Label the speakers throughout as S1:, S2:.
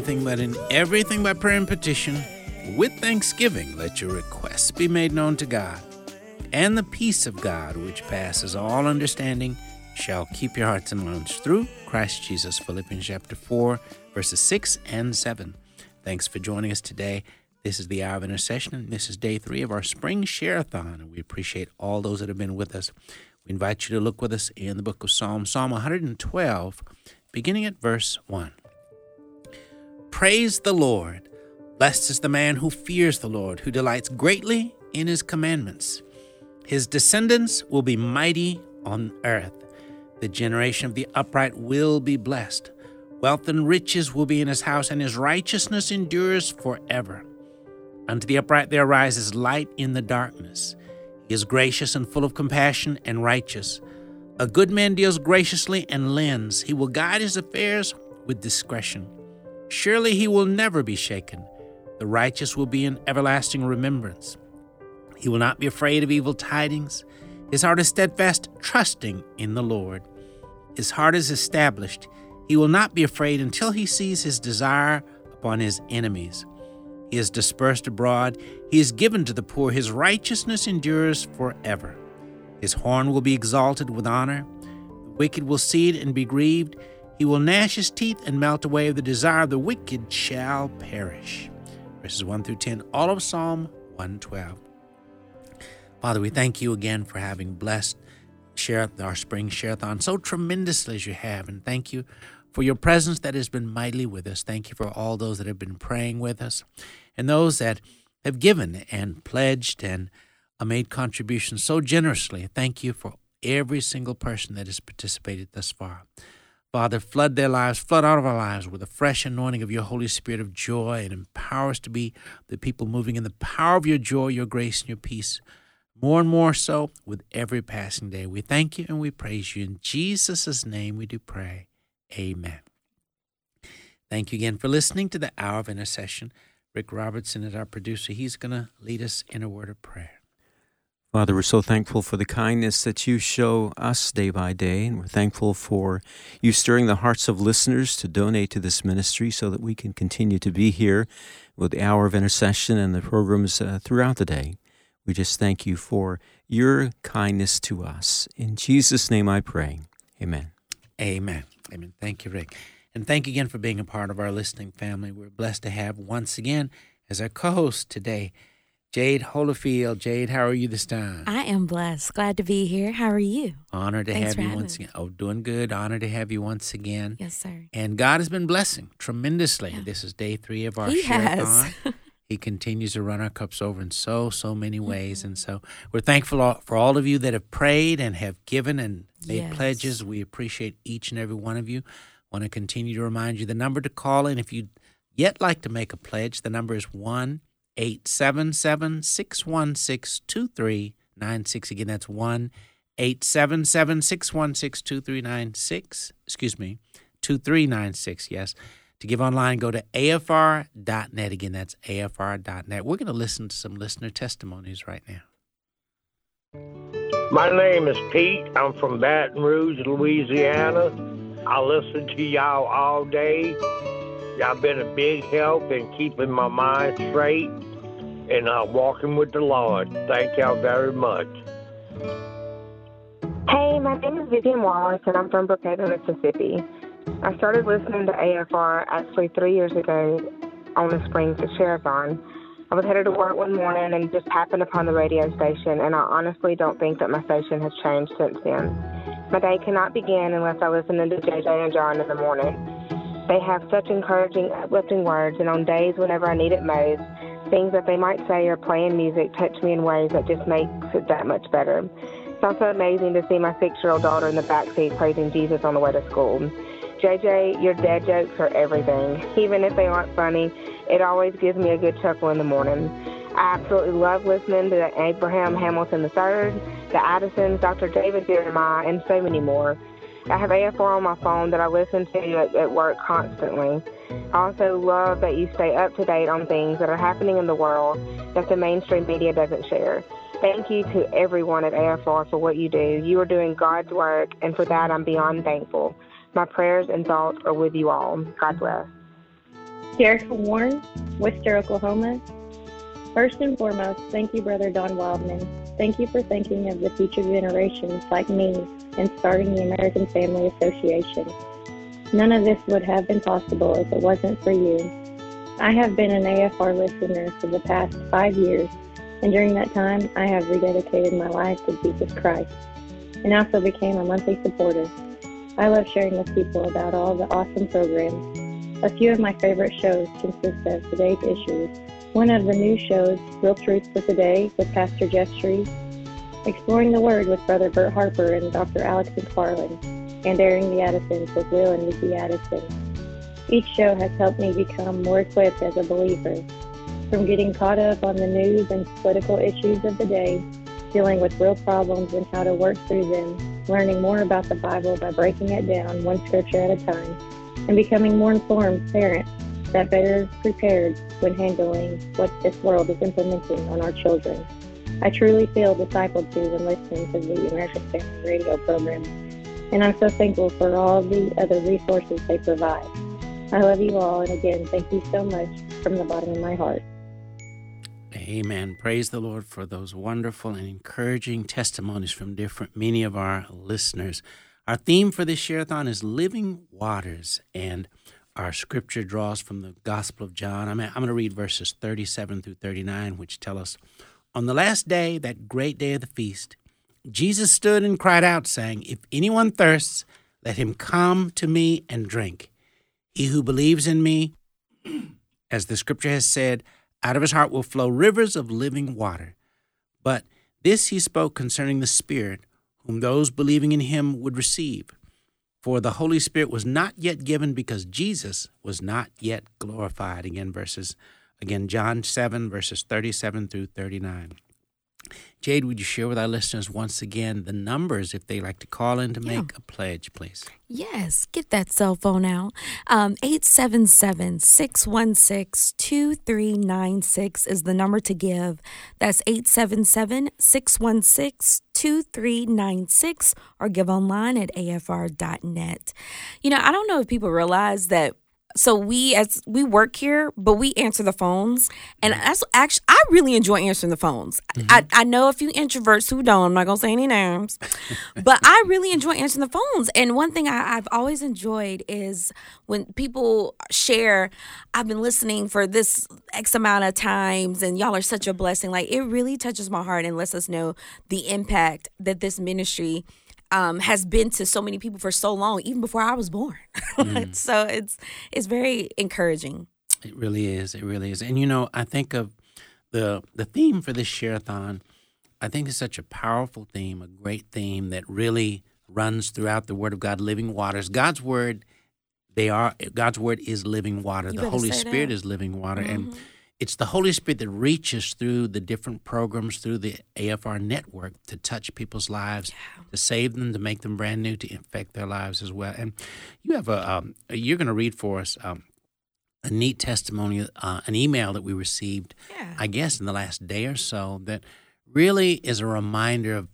S1: anything, but in everything by prayer and petition, with thanksgiving, let your requests be made known to God. And the peace of God, which passes all understanding, shall keep your hearts and minds through Christ Jesus. Philippians chapter 4, verses 6 and 7. Thanks for joining us today. This is the hour of intercession, and this is day three of our spring share-a-thon, and we appreciate all those that have been with us. We invite you to look with us in the book of Psalms, Psalm 112, beginning at verse 1. Praise the Lord. Blessed is the man who fears the Lord, who delights greatly in his commandments. His descendants will be mighty on earth. The generation of the upright will be blessed. Wealth and riches will be in his house, and his righteousness endures forever. Unto the upright there arises light in the darkness. He is gracious and full of compassion and righteous. A good man deals graciously and lends. He will guide his affairs with discretion. Surely he will never be shaken. The righteous will be in everlasting remembrance. He will not be afraid of evil tidings. His heart is steadfast, trusting in the Lord. His heart is established. He will not be afraid until he sees his desire upon his enemies. He is dispersed abroad. He is given to the poor. His righteousness endures forever. His horn will be exalted with honor. The wicked will see it and be grieved. He will gnash his teeth and melt away. The desire of the wicked shall perish. Verses 1 through 10, all of Psalm 112. Father, we thank you again for having blessed share our spring share-a-thon so tremendously as you have, and thank you for your presence that has been mightily with us. Thank you for all those that have been praying with us and those that have given and pledged and uh, made contributions so generously. Thank you for every single person that has participated thus far. Father, flood their lives, flood out of our lives with a fresh anointing of your Holy Spirit of joy and empower us to be the people moving in the power of your joy, your grace, and your peace. More and more so with every passing day. We thank you and we praise you. In Jesus' name we do pray. Amen. Thank you again for listening to the Hour of Intercession. Rick Robertson is our producer. He's going to lead us in a word of prayer.
S2: Father, we're so thankful for the kindness that you show us day by day, and we're thankful for you stirring the hearts of listeners to donate to this ministry so that we can continue to be here with the hour of intercession and the programs uh, throughout the day. We just thank you for your kindness to us. In Jesus' name I pray. Amen.
S1: Amen. Amen. Thank you, Rick. And thank you again for being a part of our listening family. We're blessed to have once again as our co host today, Jade Hollyfield. Jade, how are you this time?
S3: I am blessed. Glad to be here. How are you?
S1: Honored to
S3: Thanks
S1: have you once
S3: having
S1: again. Oh, doing good. Honored to have you once again.
S3: Yes, sir.
S1: And God has been blessing tremendously.
S3: Yeah.
S1: This is day three of our
S3: He
S1: share-a-thon.
S3: has.
S1: He continues to run our cups over in so, so many ways.
S3: Mm-hmm.
S1: And so we're thankful for all of you that have prayed and have given and made
S3: Yes.
S1: pledges. We appreciate each and every one of you. Want to continue to remind you the number to call in if you'd yet like to make a pledge. The number is 1 877 616 2396. Again, that's 1 877 616 2396. Excuse me, 2396, yes. To give online, go to afr.net. Again, that's afr.net. We're going to listen to some listener testimonies right now.
S4: My name is Pete. I'm from Baton Rouge, Louisiana. I listen to y'all all day. Y'all been a big help in keeping my mind straight and uh, walking with the Lord. Thank y'all very much.
S5: Hey, my name is Vivian Wallace, and I'm from Brookhaven, Mississippi. I started listening to AFR actually three years ago on the Springs to Share-a-thon. I was headed to work one morning and just happened upon the radio station, and I honestly don't think that my station has changed since then. My day cannot begin unless I listen to JJ and John in the morning. They have such encouraging, uplifting words, and on days whenever I need it most, things that they might say or play in music touch me in ways that just makes it that much better. It's also amazing to see my six-year-old daughter in the backseat praising Jesus on the way to school. JJ, your dad jokes are everything. Even if they aren't funny, it always gives me a good chuckle in the morning. I absolutely love listening to Abraham Hamilton III, the Addisons, Dr. David Jeremiah, and so many more. I have AFR on my phone that I listen to at, at work constantly. I also love that you stay up to date on things that are happening in the world that the mainstream media doesn't share. Thank you to everyone at AFR for what you do. You are doing God's work, and for that I'm beyond thankful. My prayers and thoughts are with you all. God bless.
S6: Jerica Warren, Wister, Oklahoma. First and foremost, thank you, Brother Don Wildman. Thank you for thinking of the future generations like me and starting the American Family Association. None of this would have been possible if it wasn't for you. I have been an AFR listener for the past five years, and during that time, I have rededicated my life to Jesus Christ and also became a monthly supporter. I love sharing with people about all the awesome programs. A few of my favorite shows consist of today's issues, one of the new shows, Real Truth for Today, with Pastor Jeff Shreve, Exploring the Word with Brother Bert Harper and Dr. Alex McFarland, and Airing the Addisons with Will and Nikki Addison. Each show has helped me become more equipped as a believer. From getting caught up on the news and political issues of the day, dealing with real problems and how to work through them, learning more about the Bible by breaking it down one scripture at a time, and becoming more informed parents that better prepared when handling what this world is implementing on our children. I truly feel discipled to when listening to the American Family Radio program, and I'm so thankful for all the other resources they provide. I love you all, and again, thank you so much from the bottom of my heart.
S1: Amen. Praise the Lord for those wonderful and encouraging testimonies from different many of our listeners. Our theme for this share-a-thon is living waters, and our scripture draws from the Gospel of John. I'm, I'm going to read verses 37 through 39, which tell us On the last day, that great day of the feast, Jesus stood and cried out, saying, If anyone thirsts, let him come to me and drink. He who believes in me, as the scripture has said, out of his heart will flow rivers of living water. But this he spoke concerning the Spirit, whom those believing in him would receive. For the Holy Spirit was not yet given because Jesus was not yet glorified. Again, verses, again, John 7, verses 37 through 39. Jade, would you share with our listeners once again the numbers if they like to call in to make a pledge, please?
S3: Yes, get that cell phone out. Um, 877 616 2396 is the number to give. That's 877 616 2396 or give online at afr.net. You know, I don't know if people realize that so we as we work here but we answer the phones. And that's actually i really enjoy answering the phones. I, mm-hmm. I know a few introverts who don't i'm not gonna say any names but i really enjoy answering the phones. And one thing I, i've always enjoyed is when people share i've been listening for this x amount of times and y'all are such a blessing. Like it really touches my heart and lets us know the impact that this ministry um, has been to so many people for so long, even before I was born. so it's it's very encouraging.
S1: It really is. It really is. And you know, I think of the the theme for this share-a-thon. I think it's such a powerful theme, a great theme that really runs throughout the Word of God, living waters. God's Word, they are God's Word is living water.
S3: You
S1: the Holy Spirit
S3: that.
S1: is living water, and it's the Holy Spirit that reaches through the different programs through the AFR network to touch people's lives, to save them, to make them brand new, to infect their lives as well. And you have a um, you're going to read for us. Um, a neat testimony, uh, an email that we received,
S3: Yeah.
S1: I guess, in the last day or so, that really is a reminder of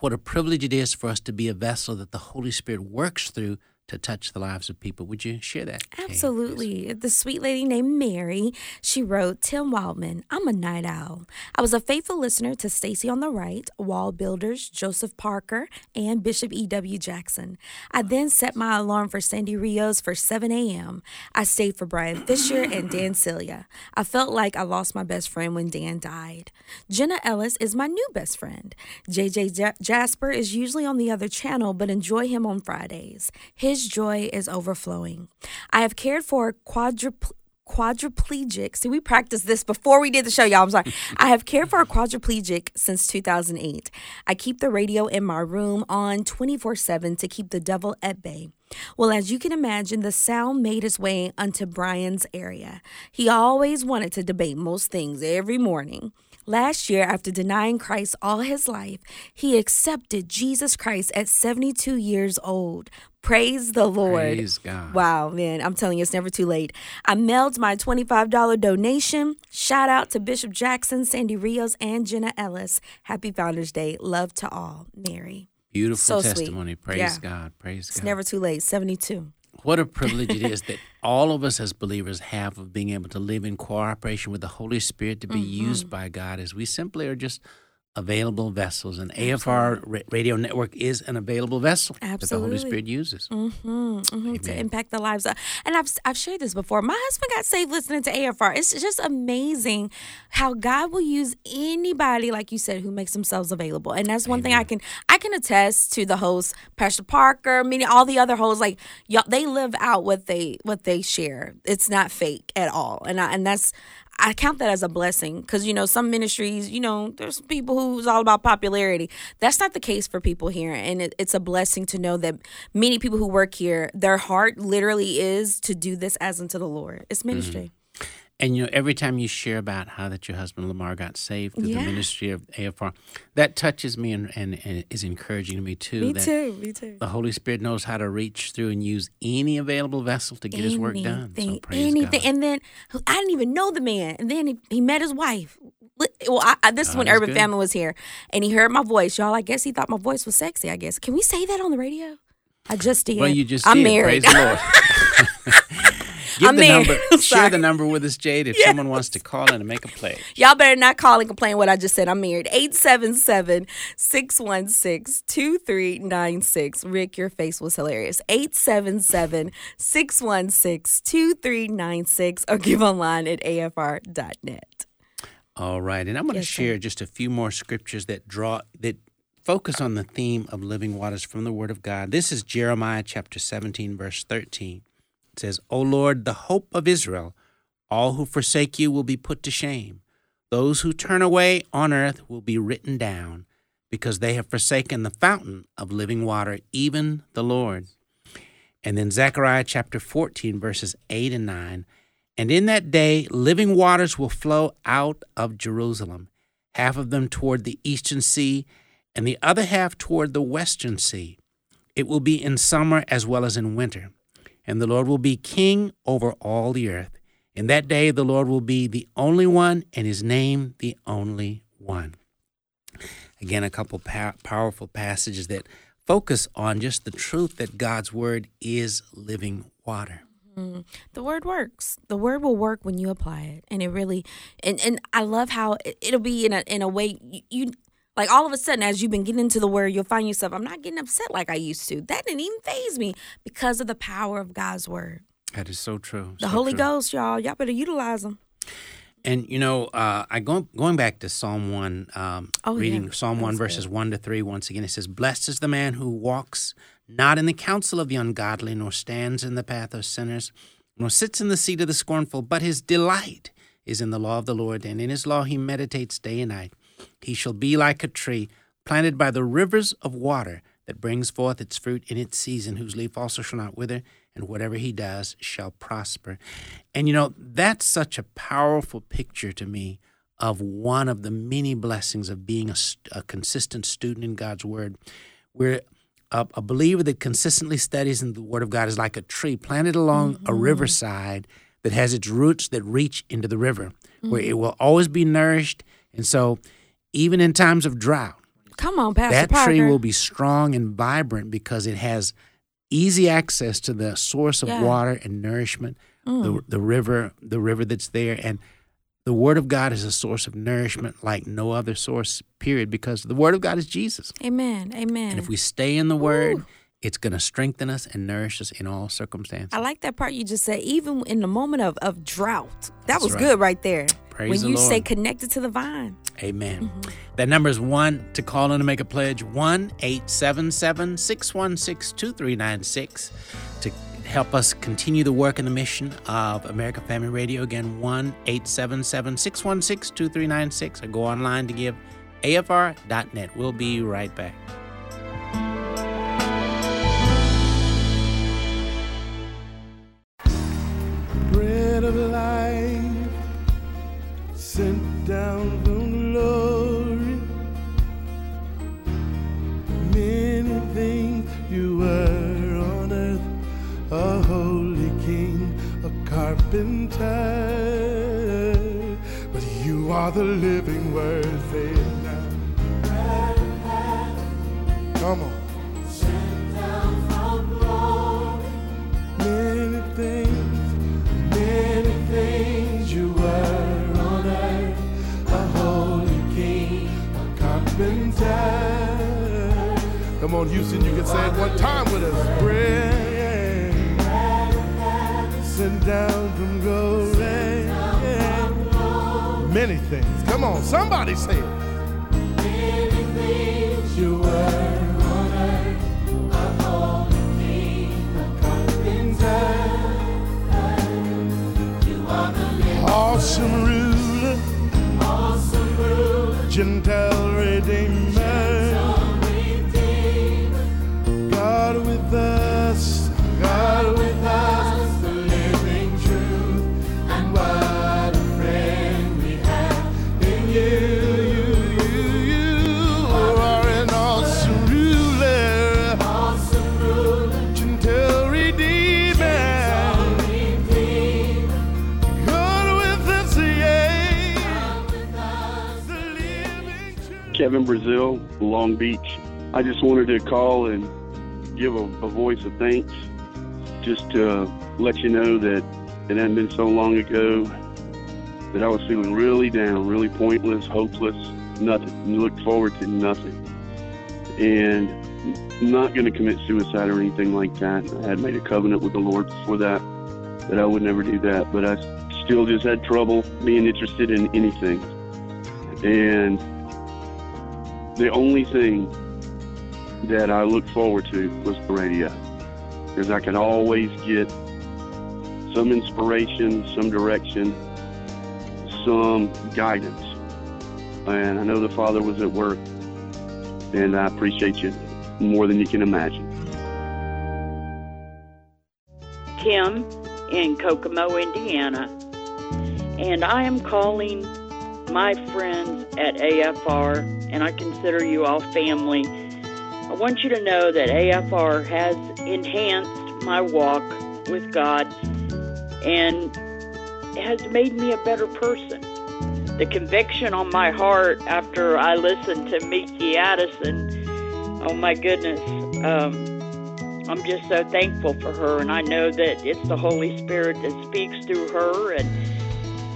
S1: what a privilege it is for us to be a vessel that the Holy Spirit works through to touch the lives of people. Would you share that?
S3: Absolutely. The sweet lady named Mary, she wrote, Tim Wildman, I'm a night owl. I was a faithful listener to Stacy on the Right, Wall Builders, Joseph Parker, and Bishop E.W. Jackson. I then set my alarm for Sandy Rios for 7 a.m. I stayed for Bryan Fischer and Dan Celia. I felt like I lost my best friend when Dan died. Jenna Ellis is my new best friend. JJ Ja- Jasper is usually on the other channel, but enjoy him on Fridays. His joy is overflowing. I have cared for quadruple quadriplegic. See, we practiced this before we did the show, y'all. I'm sorry. I have cared for a quadriplegic since 2008. I keep the radio in my room on 24 7 to keep the devil at bay. Well, as you can imagine, the sound made its way onto Brian's area. He always wanted to debate most things every morning. Last year, after denying Christ all his life, he accepted Jesus Christ at 72 years old. Praise the Lord.
S1: Praise God.
S3: Wow, man, I'm telling you, it's never too late. I mailed my $25 donation. Shout out to Bishop Jackson, Sandy Rios, and Jenna Ellis. Happy Founders Day. Love to all. Mary.
S1: Beautiful
S3: So sweet.
S1: testimony. Praise
S3: Yeah.
S1: God. Praise
S3: It's
S1: God.
S3: It's never too late. 72.
S1: What a privilege it is that all of us as believers have of being able to live in cooperation with the Holy Spirit to be
S3: Mm-hmm.
S1: used by God as we simply are just available vessels. And AFR ra- radio network is an available vessel that the Holy Spirit uses.
S3: hmm to impact the lives of, and I've I've shared this before. My husband got saved listening to AFR. It's just amazing how God will use anybody, like you said, who makes themselves available. And that's one thing I can I can attest to the host, Pastor Parker, many all the other hosts. Like y'all, they live out what they what they share. It's not fake at all, and I, and that's. I count that as a blessing because you know some ministries, you know, there's people who's all about popularity. That's not the case for people here, and it, it's a blessing to know that many people who work here, their heart literally is to do this as unto the Lord. It's mm-hmm. ministry.
S1: And you know, every time you share about how that your husband Lamar got saved through
S3: Yeah.
S1: the ministry of AFR, that touches me and, and, and is encouraging to me too.
S3: Me too. Me too.
S1: The Holy Spirit knows how to reach through and use any available vessel to get his work done. So
S3: Anything, anything.
S1: God.
S3: And then I didn't even know the man. And then he, he met his wife. Well, I, I, this is
S1: God
S3: when
S1: is
S3: Urban
S1: good.
S3: Family was here, and he heard my voice, y'all. I guess he thought my voice was sexy. I guess. Can we say that on the radio? I just did.
S1: Well, you just
S3: I'm married.
S1: Praise the Lord. Give
S3: I'm
S1: the
S3: married.
S1: number. Share the number with us, Jade, if someone wants to call in and make a play.
S3: Y'all better not call and complain what I just said. I'm married. 877 616 2396. Rick, your face was hilarious. 877 616 2396 or give online at afr.net.
S1: All right, and I'm going to
S3: Yes, sir.
S1: share just a few more scriptures that draw that focus on the theme of living waters from the Word of God. This is Jeremiah chapter 17, verse 13. It says, "O Lord, the hope of Israel, all who forsake you will be put to shame. Those who turn away on earth will be written down, because they have forsaken the fountain of living water, even the Lord." And then Zechariah chapter 14, verses 8 and 9. And in that day, living waters will flow out of Jerusalem, half of them toward the eastern sea, and the other half toward the western sea. It will be in summer as well as in winter. And the Lord will be king over all the earth. In that day, the Lord will be the only one, and his name the only one. Again, a couple pow- powerful passages that focus on just the truth that God's word is living water. Mm-hmm.
S3: The word works. The word will work when you apply it, and it really. And and I love how it, it'll be in a in a way you, you like all of a sudden as you've been getting into the word, you'll find yourself. I'm not getting upset like I used to. That didn't even phase me because of the power of God's word.
S1: That is so true.
S3: The
S1: so
S3: Holy
S1: true.
S3: Ghost, y'all. Y'all better utilize them.
S1: And you know, uh, I go going back to Psalm one, um,
S3: Oh, yeah.
S1: reading Psalm one verses
S3: good.
S1: one to three. Once again, it says, "Blessed is the man who walks not in the counsel of the ungodly, nor stands in the path of sinners, nor sits in the seat of the scornful. But his delight is in the law of the Lord, and in his law he meditates day and night. He shall be like a tree planted by the rivers of water that brings forth its fruit in its season, whose leaf also shall not wither, and whatever he does shall prosper. And you know, that's such a powerful picture to me of one of the many blessings of being a, a consistent student in God's Word. Where a, a believer that consistently studies in the Word of God is like a tree planted along a mm-hmm. riverside that has its roots that reach into the river, where mm-hmm. it will always be nourished. And so, even in times of drought,
S3: Come on, Pastor
S1: that
S3: Parker.
S1: tree will be strong and vibrant because it has easy access to the source of
S3: Yeah.
S1: water and nourishment,
S3: Mm.
S1: the the river, the river that's there, and the Word of God is a source of nourishment like no other source. Period. Because the Word of God is Jesus,
S3: Amen. Amen.
S1: and if we stay in the Word, it's going to strengthen us and nourish us in all circumstances.
S3: I like that part you just said. Even in the moment of, of drought, that
S1: That's
S3: was
S1: right.
S3: good right there.
S1: Praise
S3: when you
S1: Lord.
S3: stay connected to the vine.
S1: Amen.
S3: Mm-hmm.
S1: That number is one to call in to make a pledge 1 877 616 2396 to help us continue the work and the mission of America Family Radio. Again, 1 877 616 2396 or go online to give afr.net. We'll be right back.
S7: Down
S8: Kevin Brazil, Long Beach. I just wanted to call and give a, a voice of thanks, just to uh, let you know that it hadn't been so long ago that I was feeling really down, really pointless, hopeless, nothing. Looked forward to nothing, and not going to commit suicide or anything like that. I had made a covenant with the Lord before that that I would never do that, but I still just had trouble being interested in anything, and the only thing that I looked forward to was the radio because I could always get some inspiration, some direction, some guidance. And I know the Father was at work, and I appreciate you more than you can imagine.
S9: Kim in Kokomo, Indiana, and I am calling my friends at AFR, and I consider you all family. I want you to know that AFR has enhanced my walk with God and has made me a better person. The conviction on my heart after I listened to Nikki Addison, oh my goodness, um, I'm just so thankful for her, and I know that it's the Holy Spirit that speaks through her and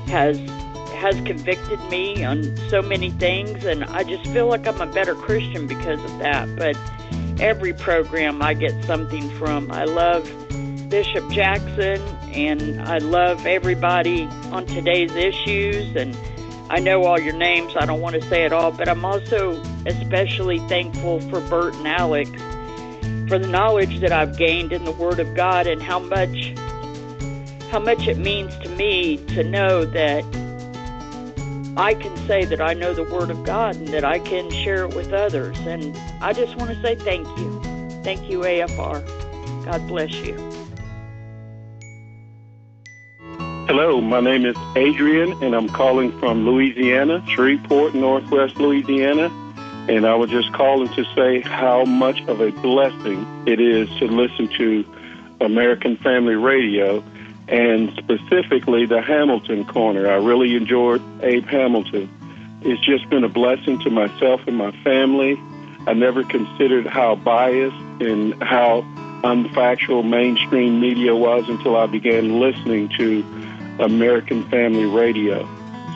S9: has has convicted me on so many things, and I just feel like I'm a better Christian because of that. But every program I get something from. I love Bishop Jackson, and I love everybody on today's issues, and I know all your names. I don't want to say it all, but I'm also especially thankful for Bert and Alex for the knowledge that I've gained in the Word of God and how much how much it means to me to know that I can say that I know the Word of God and that I can share it with others. And I just want to say thank you. Thank you, AFR. God bless you.
S10: Hello, my name is Adrian, and I'm calling from Louisiana, Shreveport, Northwest Louisiana. And I was just calling to say how much of a blessing it is to listen to American Family Radio and specifically the Hamilton Corner. I really enjoyed Abe Hamilton. It's just been a blessing to myself and my family. I never considered how biased and how unfactual mainstream media was until I began listening to American Family Radio.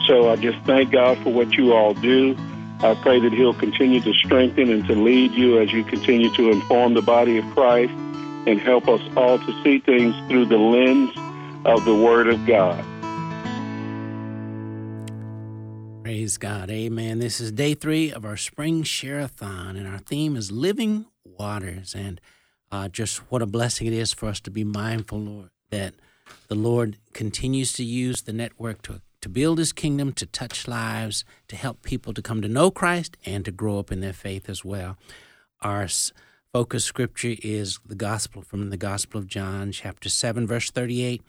S10: So I just thank God for what you all do. I pray that He'll continue to strengthen and to lead you as you continue to inform the body of Christ and help us all to see things through the lens of the Word of God.
S1: Praise God. Amen. This is day three of our spring share-a-thon, and our theme is living waters. And uh, just what a blessing it is for us to be mindful, Lord, that the Lord continues to use the network to, to build his kingdom, to touch lives, to help people to come to know Christ and to grow up in their faith as well. Our focus scripture is the gospel from the Gospel of John, chapter 7, verse 38.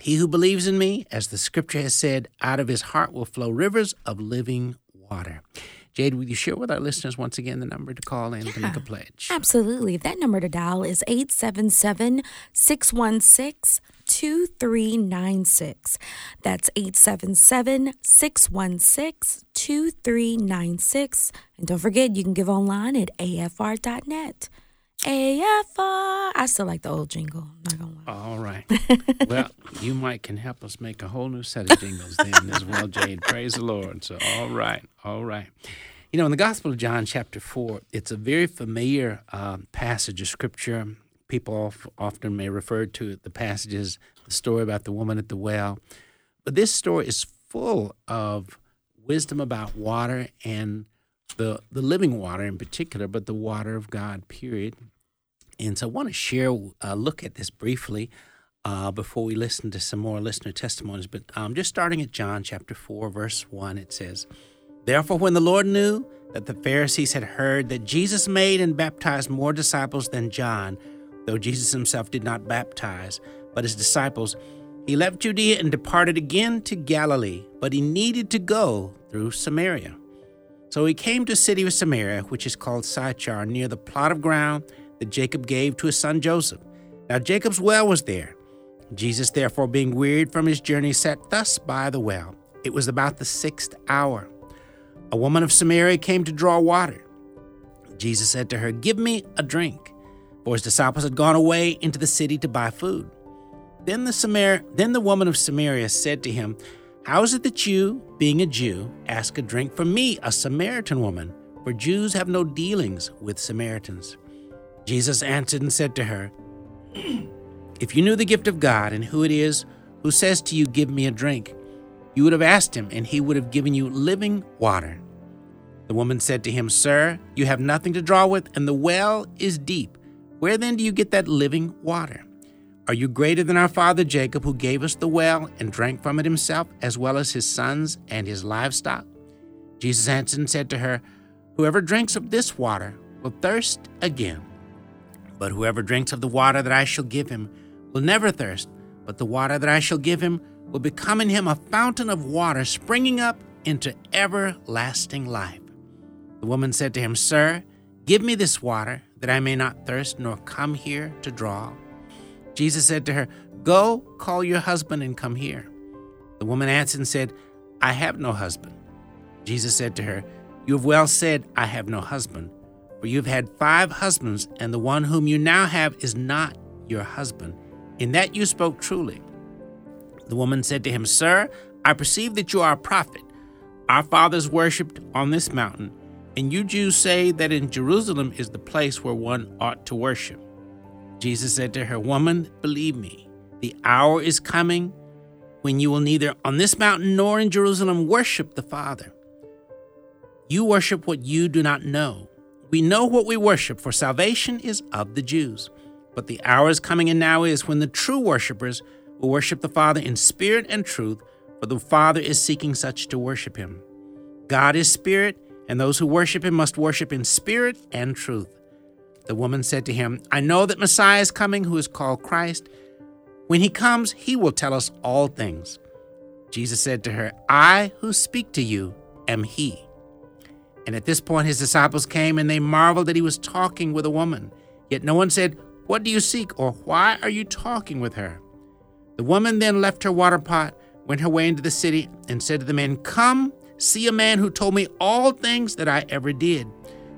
S1: He who believes in me, as the scripture has said, out of his heart will flow rivers of living water. Jade, will you share with our listeners once again the number to call in to make a pledge?
S3: Absolutely. That number to dial is 877 616 2396. That's 877 616 2396. And don't forget, you can give online at afr.net. AFR. I still like the old jingle. I'm not to lie.
S1: All right. well, you might can help us make a whole new set of jingles then as well, Jade. Praise the Lord. So, all right, all right. You know, in the Gospel of John, chapter 4, it's a very familiar um, passage of Scripture. People often may refer to the passages, the story about the woman at the well. But this story is full of wisdom about water and the, the living water in particular, but the water of God, period. And so I want to share a uh, look at this briefly uh, before we listen to some more listener testimonies. But um, just starting at John chapter 4, verse 1, it says, Therefore, when the Lord knew that the Pharisees had heard that Jesus made and baptized more disciples than John, though Jesus himself did not baptize, but his disciples, he left Judea and departed again to Galilee, but he needed to go through Samaria. So he came to a city of Samaria, which is called Sychar, near the plot of ground that Jacob gave to his son Joseph. Now Jacob's well was there. Jesus, therefore, being wearied from his journey, sat thus by the well. It was about the sixth hour. A woman of Samaria came to draw water. Jesus said to her, Give me a drink. For his disciples had gone away into the city to buy food. Then the, Samar- then the woman of Samaria said to him, How is it that you, being a Jew, ask a drink from me, a Samaritan woman? For Jews have no dealings with Samaritans. Jesus answered and said to her, If you knew the gift of God and who it is who says to you, Give me a drink, you would have asked him, and he would have given you living water. The woman said to him, Sir, you have nothing to draw with, and the well is deep. Where then do you get that living water? Are you greater than our father Jacob, who gave us the well and drank from it himself, as well as his sons and his livestock? Jesus answered and said to her, Whoever drinks of this water will thirst again. But whoever drinks of the water that I shall give him will never thirst, but the water that I shall give him will become in him a fountain of water springing up into everlasting life. The woman said to him, Sir, give me this water, that I may not thirst nor come here to draw. Jesus said to her, Go, call your husband and come here. The woman answered and said, I have no husband. Jesus said to her, You have well said, I have no husband, for you have had five husbands, and the one whom you now have is not your husband. In that you spoke truly. The woman said to him, Sir, I perceive that you are a prophet. Our fathers worshipped on this mountain, and you Jews say that in Jerusalem is the place where one ought to worship. Jesus said to her, Woman, believe me, the hour is coming when you will neither on this mountain nor in Jerusalem worship the Father. You worship what you do not know. We know what we worship, for salvation is of the Jews. But the hour is coming and now is when the true worshippers will worship the Father in spirit and truth, for the Father is seeking such to worship him. God is spirit, and those who worship him must worship in spirit and truth. The woman said to him, I know that Messiah is coming, who is called Christ. When he comes, he will tell us all things. Jesus said to her, I who speak to you am he. And at this point, his disciples came and they marveled that he was talking with a woman. Yet no one said, What do you seek? or Why are you talking with her? The woman then left her water pot, went her way into the city, and said to the men, Come, see a man who told me all things that I ever did.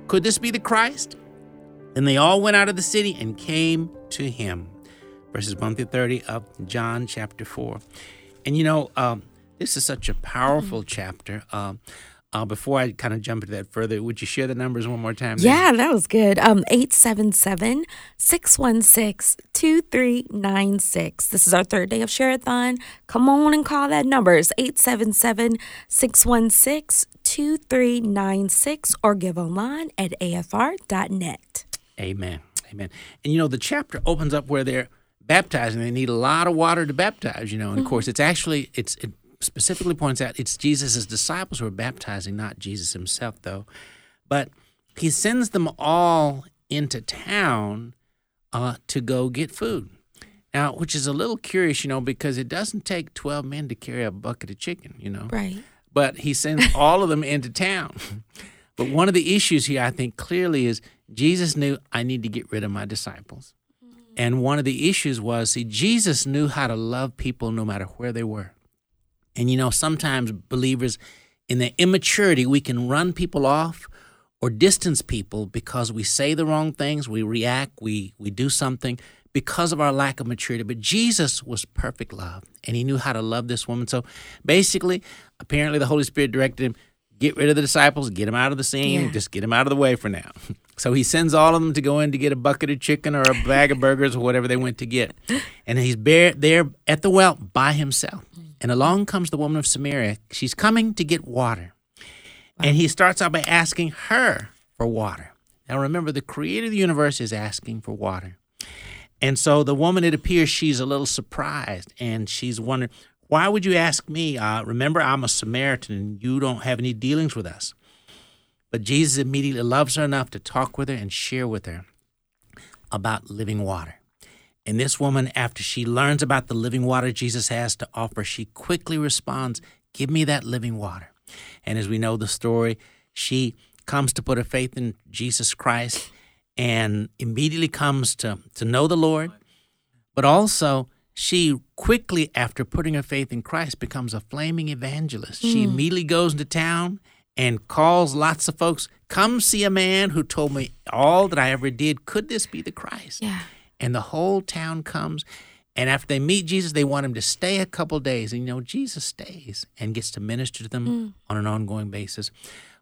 S1: Could this be the Christ? Then they all went out of the city and came to him. Verses 1 through 30 of John chapter 4. And you know, um, this is such a powerful chapter. Um, uh, before I kind of jump into that further, would you share the numbers one more time?
S3: Yeah, that was good. Um, 877 616 2396. This is our third day of Share-a-thon. Come on and call that number. It's 877 616 2396 or give online at afr.net.
S1: Amen. Amen. And you know, the chapter opens up where they're baptizing. They need a lot of water to baptize, you know. And of course, it's actually, it's, it, specifically points out it's Jesus' disciples who are baptizing, not Jesus himself, though. But he sends them all into town uh, to go get food. Now, which is a little curious, you know, because it doesn't take 12 men to carry a bucket of chicken, you know.
S3: Right.
S1: But he sends all of them into town. But one of the issues here, I think, clearly is Jesus knew I need to get rid of my disciples. And one of the issues was, see, Jesus knew how to love people no matter where they were. And you know, sometimes believers, in their immaturity, we can run people off or distance people because we say the wrong things, we react, we, we do something because of our lack of maturity. But Jesus was perfect love, and he knew how to love this woman. So basically, apparently, the Holy Spirit directed him get rid of the disciples, get them out of the scene,
S3: Yeah.
S1: just get them out of the way for now. So he sends all of them to go in to get a bucket of chicken or a bag of burgers or whatever they went to get. And he's there at the well by himself. And along comes the woman of Samaria. She's coming to get water. And he starts out by asking her for water. Now remember, the creator of the universe is asking for water. And so the woman, it appears she's a little surprised and she's wondering, why would you ask me? Uh, remember, I'm a Samaritan and you don't have any dealings with us. But Jesus immediately loves her enough to talk with her and share with her about living water. And this woman, after she learns about the living water Jesus has to offer, she quickly responds, Give me that living water. And as we know the story, she comes to put her faith in Jesus Christ and immediately comes to, to know the Lord. But also, she quickly, after putting her faith in Christ, becomes a flaming evangelist. She hmm. immediately goes into town and calls lots of folks, Come see a man who told me all that I ever did. Could this be the Christ?
S3: Yeah.
S1: And the whole town comes. And after they meet Jesus, they want him to stay a couple days. And you know, Jesus stays and gets to minister to them mm. on an ongoing basis.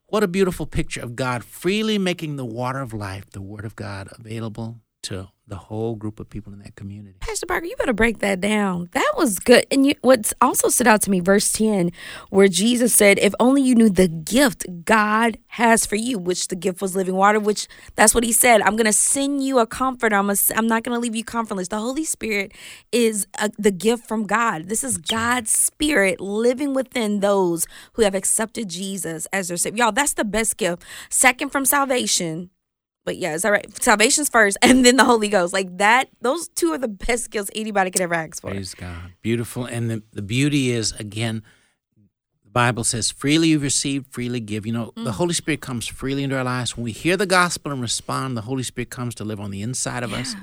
S1: What a beautiful picture of God freely making the water of life, the Word of God, available to the whole group of people in that community.
S3: Pastor Parker, you better break that down. That was good. And you, what's also stood out to me, verse 10, where Jesus said, If only you knew the gift God has for you, which the gift was living water, which that's what he said. I'm going to send you a comforter. I'm, a, I'm not going to leave you comfortless. The Holy Spirit is a, the gift from God. This is God's Spirit living within those who have accepted Jesus as their Savior. Y'all, that's the best gift. Second from salvation but yeah, is that right? Salvation's first, and then the Holy Ghost. Like that, those two are the best gifts anybody could ever ask for.
S1: Praise God. Beautiful. And the, the beauty is, again, the Bible says, freely you've received, freely give. You know, the Holy Spirit comes freely into our lives. When we hear the gospel and respond, the Holy Spirit comes to live on the inside of us.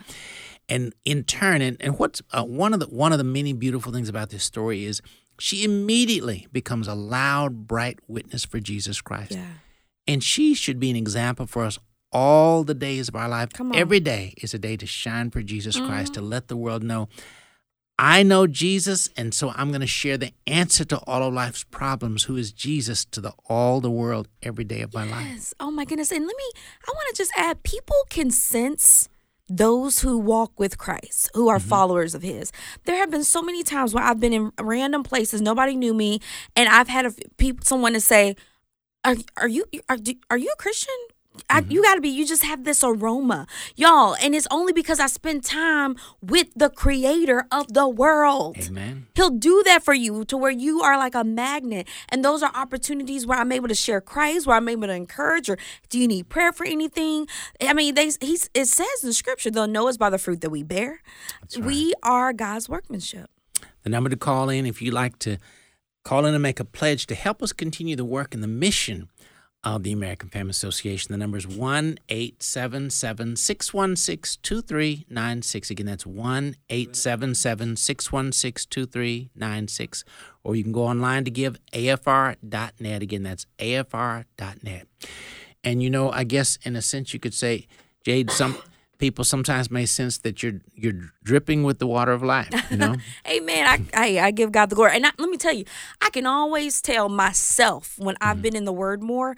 S1: And in turn, and, and what's uh, one of the one of the many beautiful things about this story is she immediately becomes a loud, bright witness for Jesus Christ.
S3: Yeah.
S1: And she should be an example for us all the days of our life.
S3: Mm-hmm.
S1: Every day is a day to shine for Jesus Christ, to let the world know I know Jesus, and so I'm going to share the answer to all of life's problems, who is Jesus, to the all the world every day of my life.
S3: Yes. Oh my goodness. And let me, I want to just add people can sense those who walk with Christ, who are followers of His. There have been so many times where I've been in random places, nobody knew me, and I've had a, people, someone to say, "Are are you are, are you a Christian?" I, mm-hmm. you got to be. You just have this aroma, y'all, and it's only because I spend time with the Creator of the world.
S1: Amen.
S3: He'll do that for you to where you are like a magnet. And those are opportunities where I'm able to share Christ, where I'm able to encourage, or do you need prayer for anything? I mean, they he's it says in scripture, they'll know us by the fruit that we bear. We are God's workmanship.
S1: The number to call in if you'd like to call in and make a pledge to help us continue the work and the mission of the American Family Association. The number is 1 877 616 2396. Again, that's 1 877 616 2396. Or you can go online to give afr.net. Again, that's afr.net. And you know, I guess in a sense you could say, Jade, some people sometimes may sense that you're you're dripping with the water of life, you know?
S3: Amen. I, I I give God the glory. And I, let me tell you, I can always tell myself when I've been in the Word more.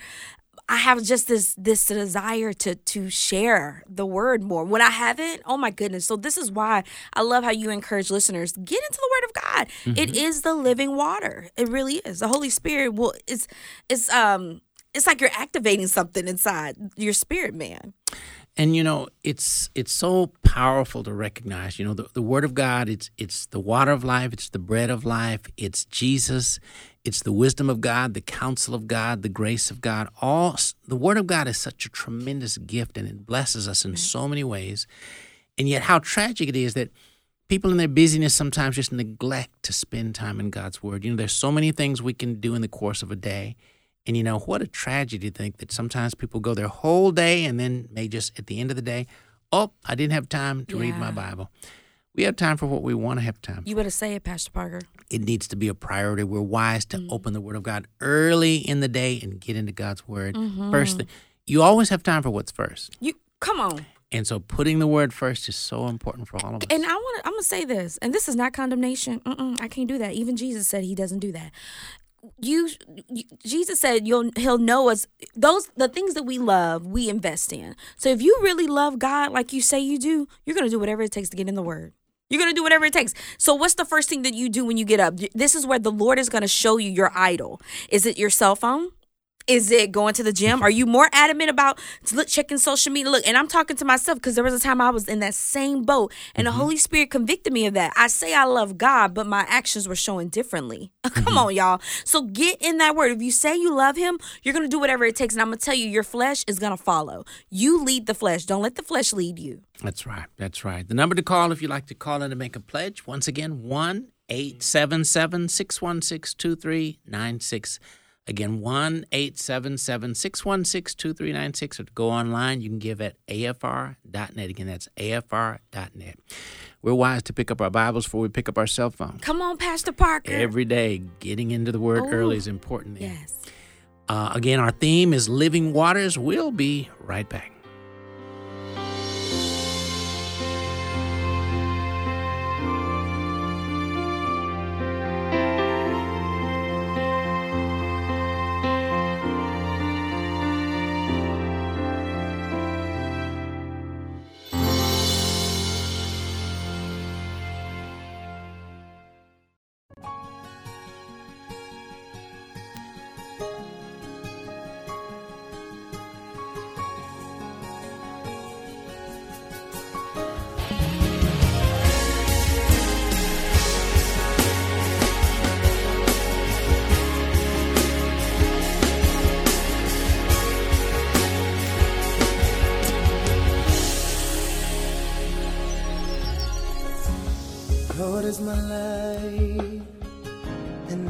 S3: I have just this this desire to to share the word more. When I haven't, oh my goodness. So this is why I love how you encourage listeners get into the word of God. It is the living water. It really is. The Holy Spirit will it's it's um it's like you're activating something inside your spirit, man.
S1: And you know, it's it's so powerful to recognize. You know, the, the Word of God. It's it's the water of life. It's the bread of life. It's Jesus. It's the wisdom of God, the counsel of God, the grace of God. All the Word of God is such a tremendous gift, and it blesses us in so many ways. And yet, how tragic it is that people in their busyness sometimes just neglect to spend time in God's Word. You know, there's so many things we can do in the course of a day. And you know, what a tragedy to think that sometimes people go their whole day and then may just at the end of the day, oh, I didn't have time to read my Bible. We have time for what we want to have time.
S3: You better say it, Pastor Parker.
S1: It needs to be a priority. We're wise
S3: Mm.
S1: to open the Word of God early in the day and get into God's Word.
S3: Mm-hmm.
S1: First thing, you always have time for what's first.
S3: You come on.
S1: And so putting the Word first is so important for all of us.
S3: And I want to, I'm going to say this, and this is not condemnation. Mm-mm, I can't do that. Even Jesus said he doesn't do that. You, you Jesus said you'll he'll know us those the things that we love we invest in. So if you really love God like you say you do, you're going to do whatever it takes to get in the word. You're going to do whatever it takes. So, what's the first thing that you do when you get up? This is where the Lord is going to show you your idol. Is it your cell phone? Is it going to the gym? Are you more adamant about look checking social media? Look, and I'm talking to myself because there was a time I was in that same boat and mm-hmm. the Holy Spirit convicted me of that. I say I love God, but my actions were showing differently. Come mm-hmm. on, y'all. So get in that word. If you say you love Him, you're going to do whatever it takes. And I'm going to tell you, your flesh is going to follow. You lead the flesh. Don't let the flesh lead you.
S1: That's right. That's right. The number to call if you'd like to call in and make a pledge, once again, 1 877 616 2396. Again, 1 877 616 2396, or to go online, you can give at afr.net. Again, that's afr.net. We're wise to pick up our Bibles before we pick up our cell phones.
S3: Come on, Pastor Parker.
S1: Every day, getting into the Word early is important. Yes. Uh, again, our theme is Living Waters. We'll be right back.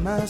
S11: My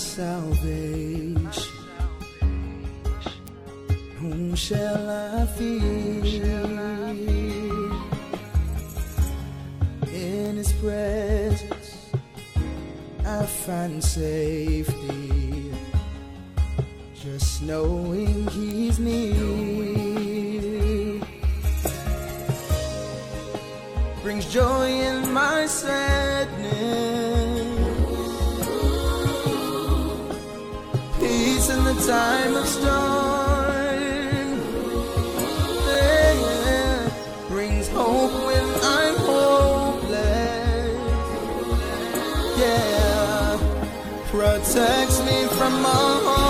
S11: yeah, protects me from all.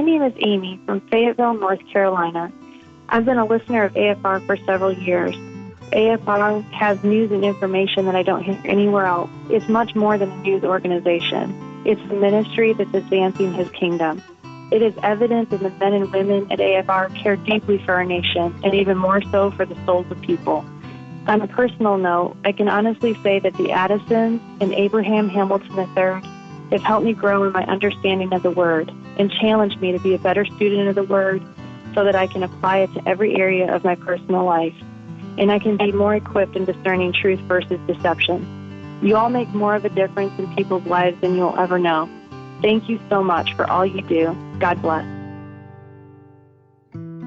S11: Name is Amy from Fayetteville, North Carolina. I've been a listener of AFR for several years. AFR has news and information that I don't hear anywhere else. It's much more than a news organization. It's the ministry that's advancing His kingdom. It is evident that the men and women at AFR care deeply for our nation, and even more so for the souls of people. On a personal note, I can honestly say that the Addisons and Abraham Hamilton III have helped me grow in my understanding of the Word and challenge me to be a better student of the Word so that I can apply it to every area of my personal life. And I can be more equipped in discerning truth versus deception. You all make more of a difference in people's lives than you'll ever know. Thank you so much for all you do. God bless.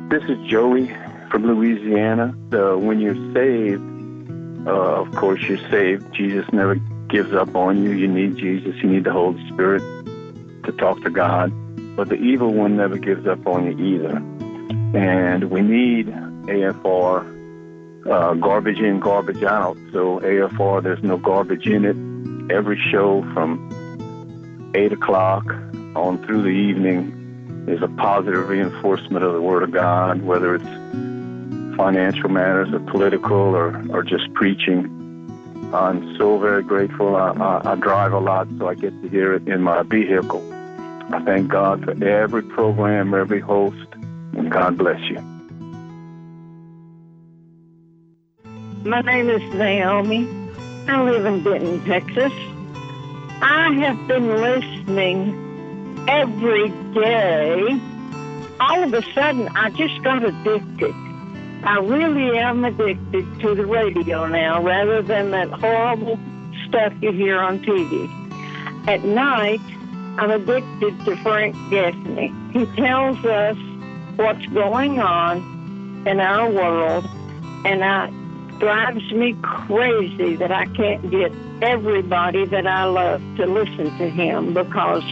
S12: This is Joey from Louisiana. So when you're saved, uh, of course you're saved. Jesus never gives up on you. You need Jesus. You need the Holy Spirit to talk to God. But the evil one never gives up on you either. And we need AFR, uh, garbage in, garbage out. So AFR, there's no garbage in it. Every show from 8 o'clock on through the evening is a positive reinforcement of the Word of God, whether it's financial matters or political or, or just preaching. I'm so very grateful. I, I, I drive a lot, so I get to hear it in my vehicle. I thank God for every program, every host, and God bless you.
S13: My name is Naomi. I live in Denton, Texas. I have been listening every day. All of a sudden, I just got addicted. I really am addicted to the radio now rather than that horrible stuff you hear on TV. At night, I'm addicted to Frank Gaffney. He tells us what's going on in our world, and it drives me crazy that I can't get everybody that I love to listen to him because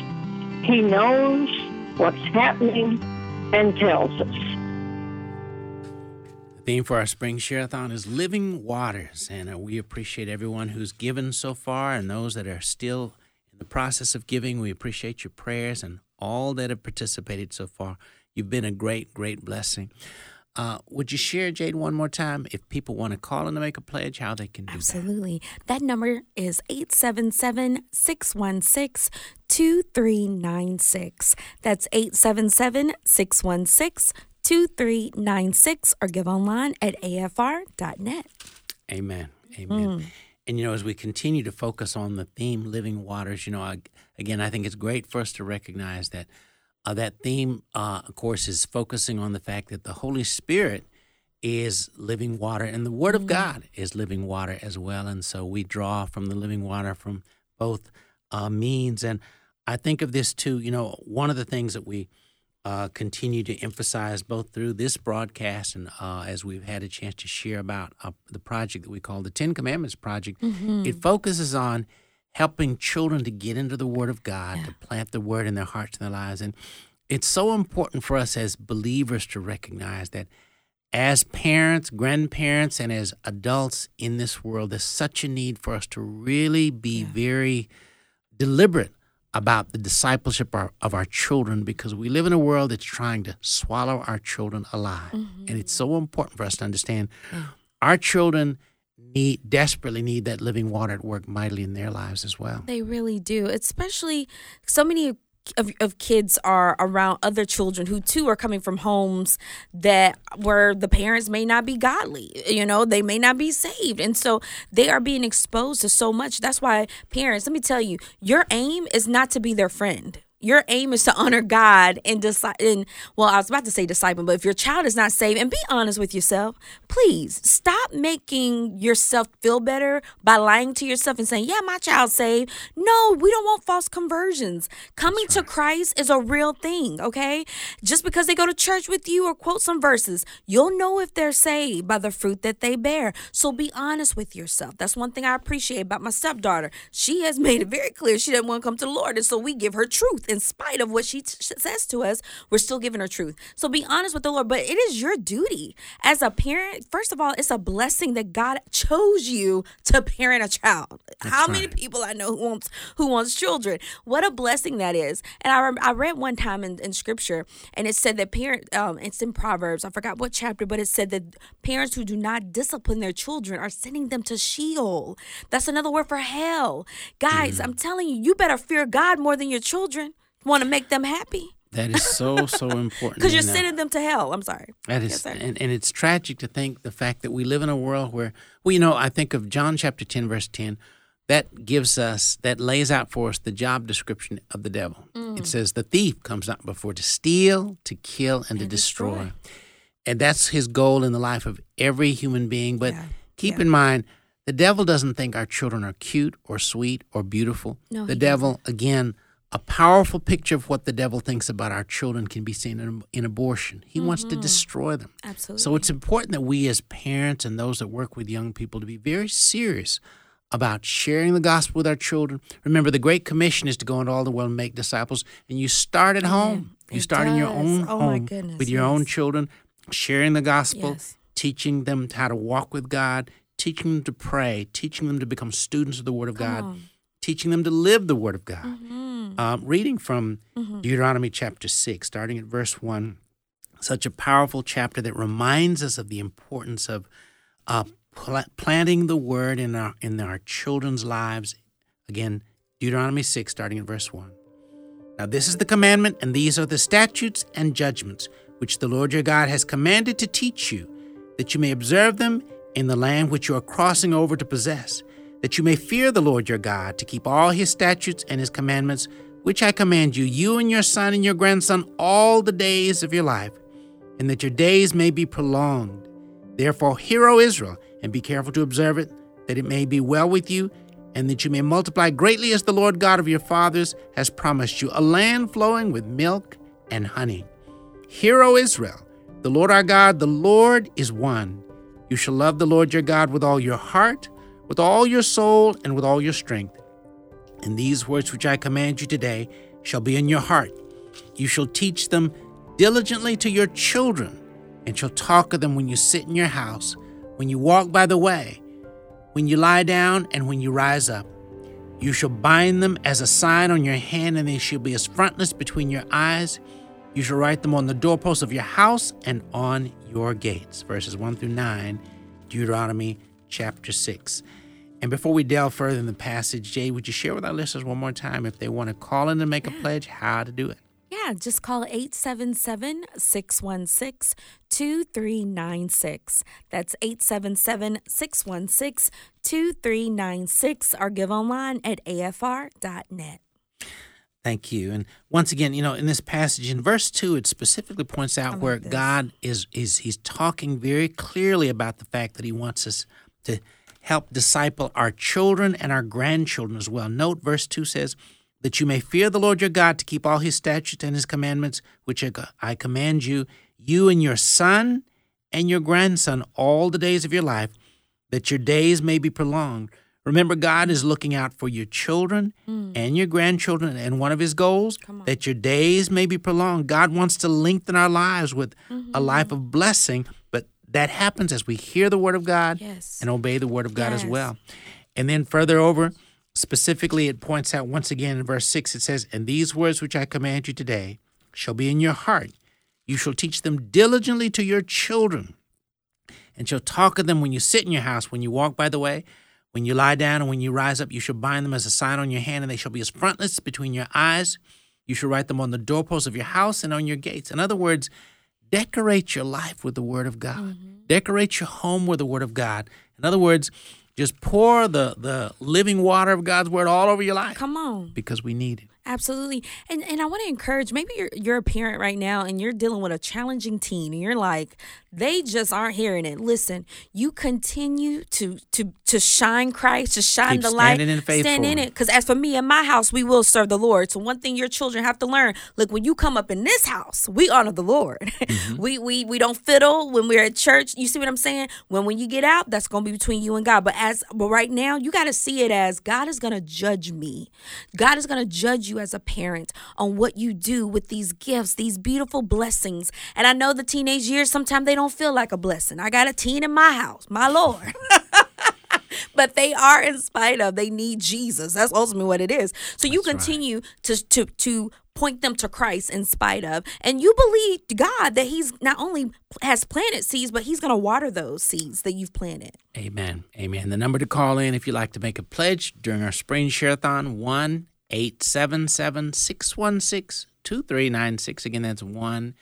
S13: he knows what's happening and tells us.
S1: The theme for our spring share-a-thon is living waters, and uh, we appreciate everyone who's given so far and those that are still the process of giving. We appreciate your prayers and all that have participated so far. You've been a great, great blessing. Uh, would you share, Jade, one more time if people want to call in to make a pledge, how they can do that?
S3: Absolutely. That. that number is 877 616 2396. That's 877 616 2396 or give online at afr.net.
S1: Amen. Amen. Mm. And, you know, as we continue to focus on the theme, living waters, you know, I, again, I think it's great for us to recognize that uh, that theme, uh, of course, is focusing on the fact that the Holy Spirit is living water and the Word of mm. God is living water as well. And so we draw from the living water from both uh, means. And I think of this too, you know, one of the things that we uh, continue to emphasize both through this broadcast and uh, as we've had a chance to share about uh, the project that we call the Ten Commandments Project. Mm-hmm. It focuses on helping children to get into the Word of God, yeah. to plant the Word in their hearts and their lives. And it's so important for us as believers to recognize that as parents, grandparents, and as adults in this world, there's such a need for us to really be yeah. very deliberate about the discipleship of our children because we live in a world that's trying to swallow our children alive. Mm-hmm. And it's so important for us to understand our children need desperately need that living water at work mightily in their lives as well.
S3: They really do, especially so many of, of kids are around other children who too are coming from homes that where the parents may not be godly you know they may not be saved. And so they are being exposed to so much. That's why parents let me tell you your aim is not to be their friend your aim is to honor God and decide. And well, I was about to say disciple, but if your child is not saved, and be honest with yourself, please stop making yourself feel better by lying to yourself and saying, "Yeah, my child's saved." No, we don't want false conversions. Coming to Christ is a real thing. Okay, just because they go to church with you or quote some verses, you'll know if they're saved by the fruit that they bear. So be honest with yourself. That's one thing I appreciate about my stepdaughter. She has made it very clear she doesn't want to come to the Lord, and so we give her truth in spite of what she t- says to us, we're still giving her truth. So be honest with the Lord. But it is your duty as a parent. First of all, it's a blessing that God chose you to parent a child. That's How right. many people I know who wants who wants children? What a blessing that is. And I, I read one time in, in scripture, and it said that parent. Um, it's in Proverbs. I forgot what chapter, but it said that parents who do not discipline their children are sending them to Sheol. That's another word for hell. Guys, mm. I'm telling you, you better fear God more than your children want to make them happy.
S1: That is so so important.
S3: Because you're sending them to hell. I'm sorry.
S1: That is, yes, and, and it's tragic to think the fact that we live in a world where, well, you know, I think of John chapter ten, verse ten. That gives us, that lays out for us the job description of the devil. Mm. It says, "The thief comes not before to steal, to kill, and, and to destroy. destroy. and that's his goal in the life of every human being. But yeah. keep yeah. in mind, the devil doesn't think our children are cute or sweet or beautiful. No, the devil, doesn't. again a powerful picture of what the devil thinks about our children can be seen in, in abortion. He mm-hmm. wants to mm-hmm. destroy them.
S3: Absolutely.
S1: So it's important that we, as parents and those that work with young people, to be very serious about sharing the gospel with our children. Remember, the Great Commission is to go into all the world and make disciples, and you start at home. You start does. in your own oh home goodness, with your yes. own children, sharing the gospel, yes. teaching them how to walk with God, teaching them to pray, teaching them to become students of the Word of Come God. On teaching them to live the Word of God. Mm-hmm. Um, reading from mm-hmm. Deuteronomy chapter 6, starting at verse 1, such a powerful chapter that reminds us of the importance of uh, pl- planting the Word in our, in our children's lives. Again, Deuteronomy 6, starting at verse 1. Now, this is the commandment, and these are the statutes and judgments which the Lord your God has commanded to teach you, that you may observe them in the land which you are crossing over to possess that you may fear the Lord your God, to keep all his statutes and his commandments, which I command you, you and your son and your grandson, all the days of your life, and that your days may be prolonged. Therefore, hear, O Israel, and be careful to observe it, that it may be well with you, and that you may multiply greatly as the Lord God of your fathers has promised you, a land flowing with milk and honey. Hear, O Israel, the Lord our God, the Lord is one. You shall love the Lord your God with all your heart, with all your soul, and with all your strength. And these words which I command you today shall be in your heart. You shall teach them diligently to your children, and shall talk of them when you sit in your house, when you walk by the way, when you lie down, and when you rise up. You shall bind them as a sign on your hand, and they shall be as frontlets between your eyes. You shall write them on the doorposts of your house and on your gates. Verses 1 through 9, Deuteronomy chapter 6. And before we delve further in the passage, Jay, would you share with our listeners one more time if they want to call in and make yeah. a pledge, how to do it?
S3: Yeah, just call 877 616 2396. That's 877 616 2396 or give online at afr.net.
S1: Thank you. And once again, you know, in this passage in verse 2 it specifically points out where this. God is is he's talking very clearly about the fact that he wants us to help disciple our children and our grandchildren as well. Note verse 2 says that you may fear the Lord your God to keep all his statutes and his commandments which I command you, you and your son and your grandson all the days of your life, that your days may be prolonged. Remember, God is looking out for your children mm. and your grandchildren, and one of His goals that your days may be prolonged. God wants to lengthen our lives with mm-hmm. a life of blessing, but that happens as we hear the Word of God
S3: yes.
S1: and obey the Word of God yes. as well. And then further over, specifically, it points out once again in verse 6, it says, And these words which I command you today shall be in your heart. You shall teach them diligently to your children, and shall talk of them when you sit in your house, when you walk by the way when you lie down and when you rise up, you shall bind them as a sign on your hand, and they shall be as frontlets between your eyes. You shall write them on the doorposts of your house and on your gates. In other words, decorate your life with the Word of God. Mm-hmm. Decorate your home with the Word of God. In other words, just pour the, the living water of God's Word all over your life.
S3: Come on.
S1: Because we need it.
S3: Absolutely. And and I want to encourage maybe you're you're a parent right now and you're dealing with a challenging teen and you're like they just aren't hearing it. Listen, you continue to to to shine Christ, to shine
S1: Keep
S3: the light,
S1: in
S3: stand in it. Cuz as for me and my house, we will serve the Lord. So one thing your children have to learn, look, when you come up in this house, we honor the Lord. Mm-hmm. we we we don't fiddle when we're at church. You see what I'm saying? When when you get out, that's going to be between you and God. But as but right now, you got to see it as God is going to judge me. God is going to judge you you as a parent on what you do with these gifts, these beautiful blessings. And I know the teenage years, sometimes they don't feel like a blessing. I got a teen in my house, my Lord. but they are in spite of they need jesus that's ultimately what it is so you continue right. to to to point them to Christ in spite of. And you believe God that He's not only has planted seeds, but He's going to water those seeds that you've planted.
S1: Amen. Amen. The number to call in if you'd like to make a pledge during our spring shareathon, 1 877 616 2396. Again, that's 1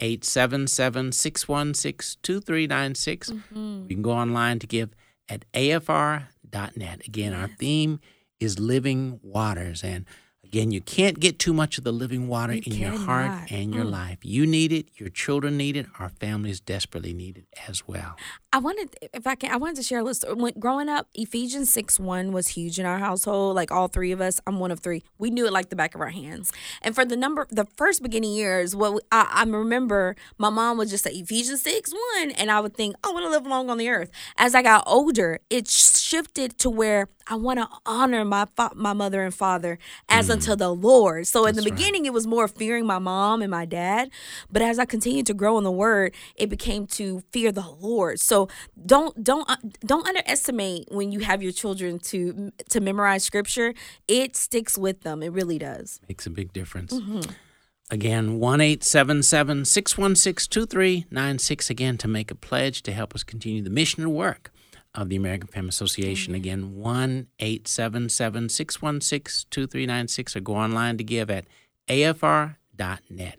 S1: 877 616 2396. Mm-hmm. You can go online to give at afr.net. Again, our theme is living waters. And Again, you can't get too much of the living water you in your heart and your mm. life. You need it, your children need it, our families desperately need it as well.
S3: I wanted, if I can, I wanted to share a list. When growing up, Ephesians 6 1 was huge in our household. Like all three of us, I'm one of three. We knew it like the back of our hands. And for the number, the first beginning years, what I, I remember my mom would just say Ephesians 6 1, and I would think, I want to live long on the earth. As I got older, it shifted to where I want to honor my fa- my mother and father as mm. unto the Lord. So in the beginning, right. it was more fearing my mom and my dad, but as I continued to grow in the Word, it became to fear the Lord. So don't don't uh, don't underestimate when you have your children to to memorize Scripture. It sticks with them. It really does.
S1: Makes a big difference. Mm-hmm. Again, 1 877 616 2396 again to make a pledge to help us continue the mission and work of the American Family Association. Mm-hmm. Again, 1 877 616 2396 or go online to give at afr.net.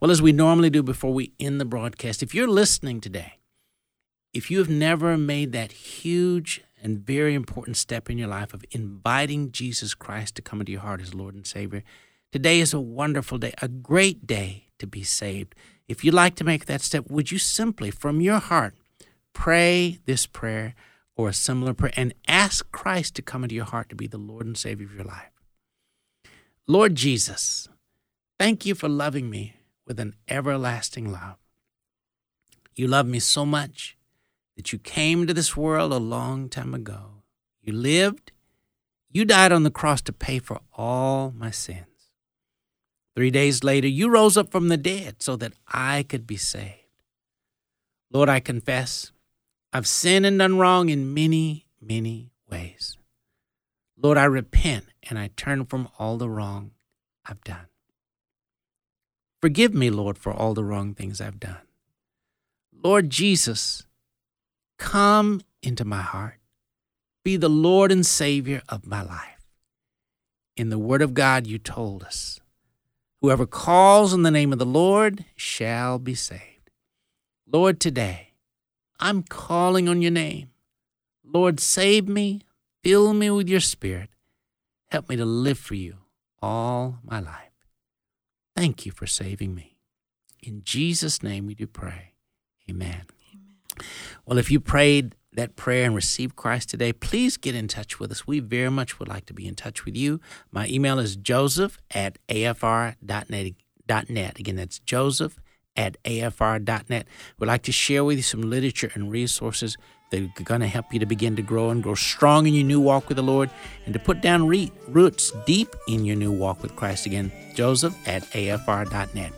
S1: Well, as we normally do before we end the broadcast, if you're listening today, if you have never made that huge and very important step in your life of inviting Jesus Christ to come into your heart as Lord and Savior. Today is a wonderful day, a great day to be saved. If you'd like to make that step, would you simply, from your heart, pray this prayer or a similar prayer and ask Christ to come into your heart to be the Lord and Savior of your life? Lord Jesus, thank you for loving me with an everlasting love. You love me so much that you came to this world a long time ago. You lived, you died on the cross to pay for all my sins. Three days later, you rose up from the dead so that I could be saved. Lord, I confess I've sinned and done wrong in many, many ways. Lord, I repent and I turn from all the wrong I've done. Forgive me, Lord, for all the wrong things I've done. Lord Jesus, come into my heart. Be the Lord and Savior of my life. In the Word of God, you told us whoever calls on the name of the Lord shall be saved. Lord, today, I'm calling on your name. Lord, save me, fill me with your Spirit. Help me to live for you all my life. Thank you for saving me. In Jesus' name we do pray. Amen. Amen. Well, if you prayed that prayer and received Christ today, please get in touch with us. We very much would like to be in touch with you. My email is joseph at afr.net. Again, that's joseph at afr.net. We'd like to share with you some literature and resources that are going to help you to begin to grow and grow strong in your new walk with the Lord and to put down re- roots deep in your new walk with Christ. Again, joseph at afr.net.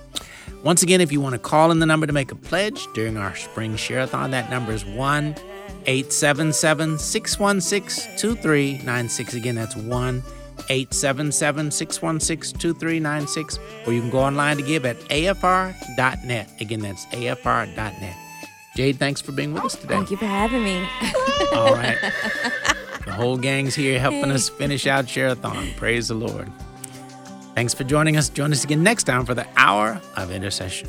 S1: Once again, if you want to call in the number to make a pledge during our spring share-a-thon, that number is 1 877 616 2396. Again, that's 1 877 616 2396. Or you can go online to give at afr.net. Again, that's afr.net. Jade, thanks for being with us today.
S3: Thank you for having me.
S1: All right. The whole gang's here helping us finish out Share-a-thon. Praise the Lord. Thanks for joining us. Join us again next time for the Hour of Intercession.